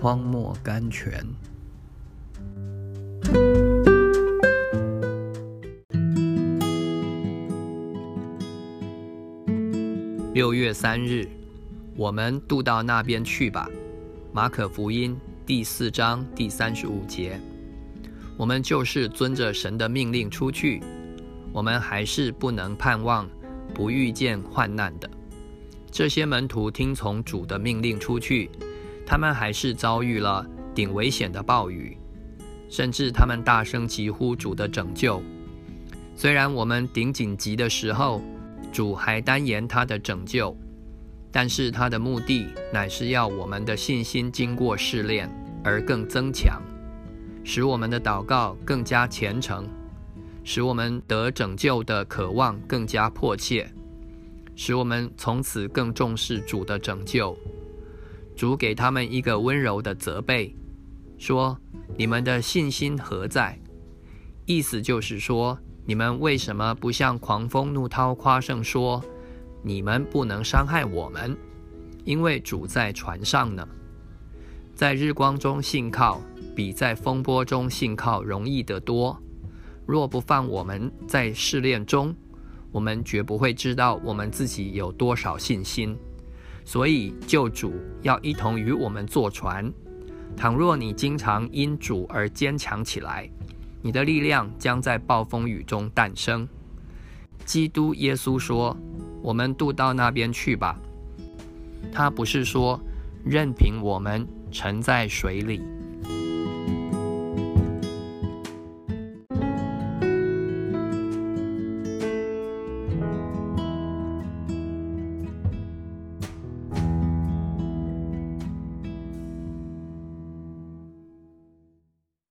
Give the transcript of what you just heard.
荒漠甘泉。六月三日，我们渡到那边去吧。马可福音第四章第三十五节，我们就是遵着神的命令出去，我们还是不能盼望不遇见患难的。这些门徒听从主的命令出去，他们还是遭遇了顶危险的暴雨，甚至他们大声疾呼主的拯救。虽然我们顶紧急的时候，主还单言他的拯救，但是他的目的乃是要我们的信心经过试炼而更增强，使我们的祷告更加虔诚，使我们得拯救的渴望更加迫切，使我们从此更重视主的拯救。主给他们一个温柔的责备，说：“你们的信心何在？”意思就是说。你们为什么不向狂风怒涛夸胜说：“你们不能伤害我们，因为主在船上呢？”在日光中信靠，比在风波中信靠容易得多。若不放我们在试炼中，我们绝不会知道我们自己有多少信心。所以救主要一同与我们坐船。倘若你经常因主而坚强起来。你的力量将在暴风雨中诞生。基督耶稣说：“我们渡到那边去吧。”他不是说任凭我们沉在水里。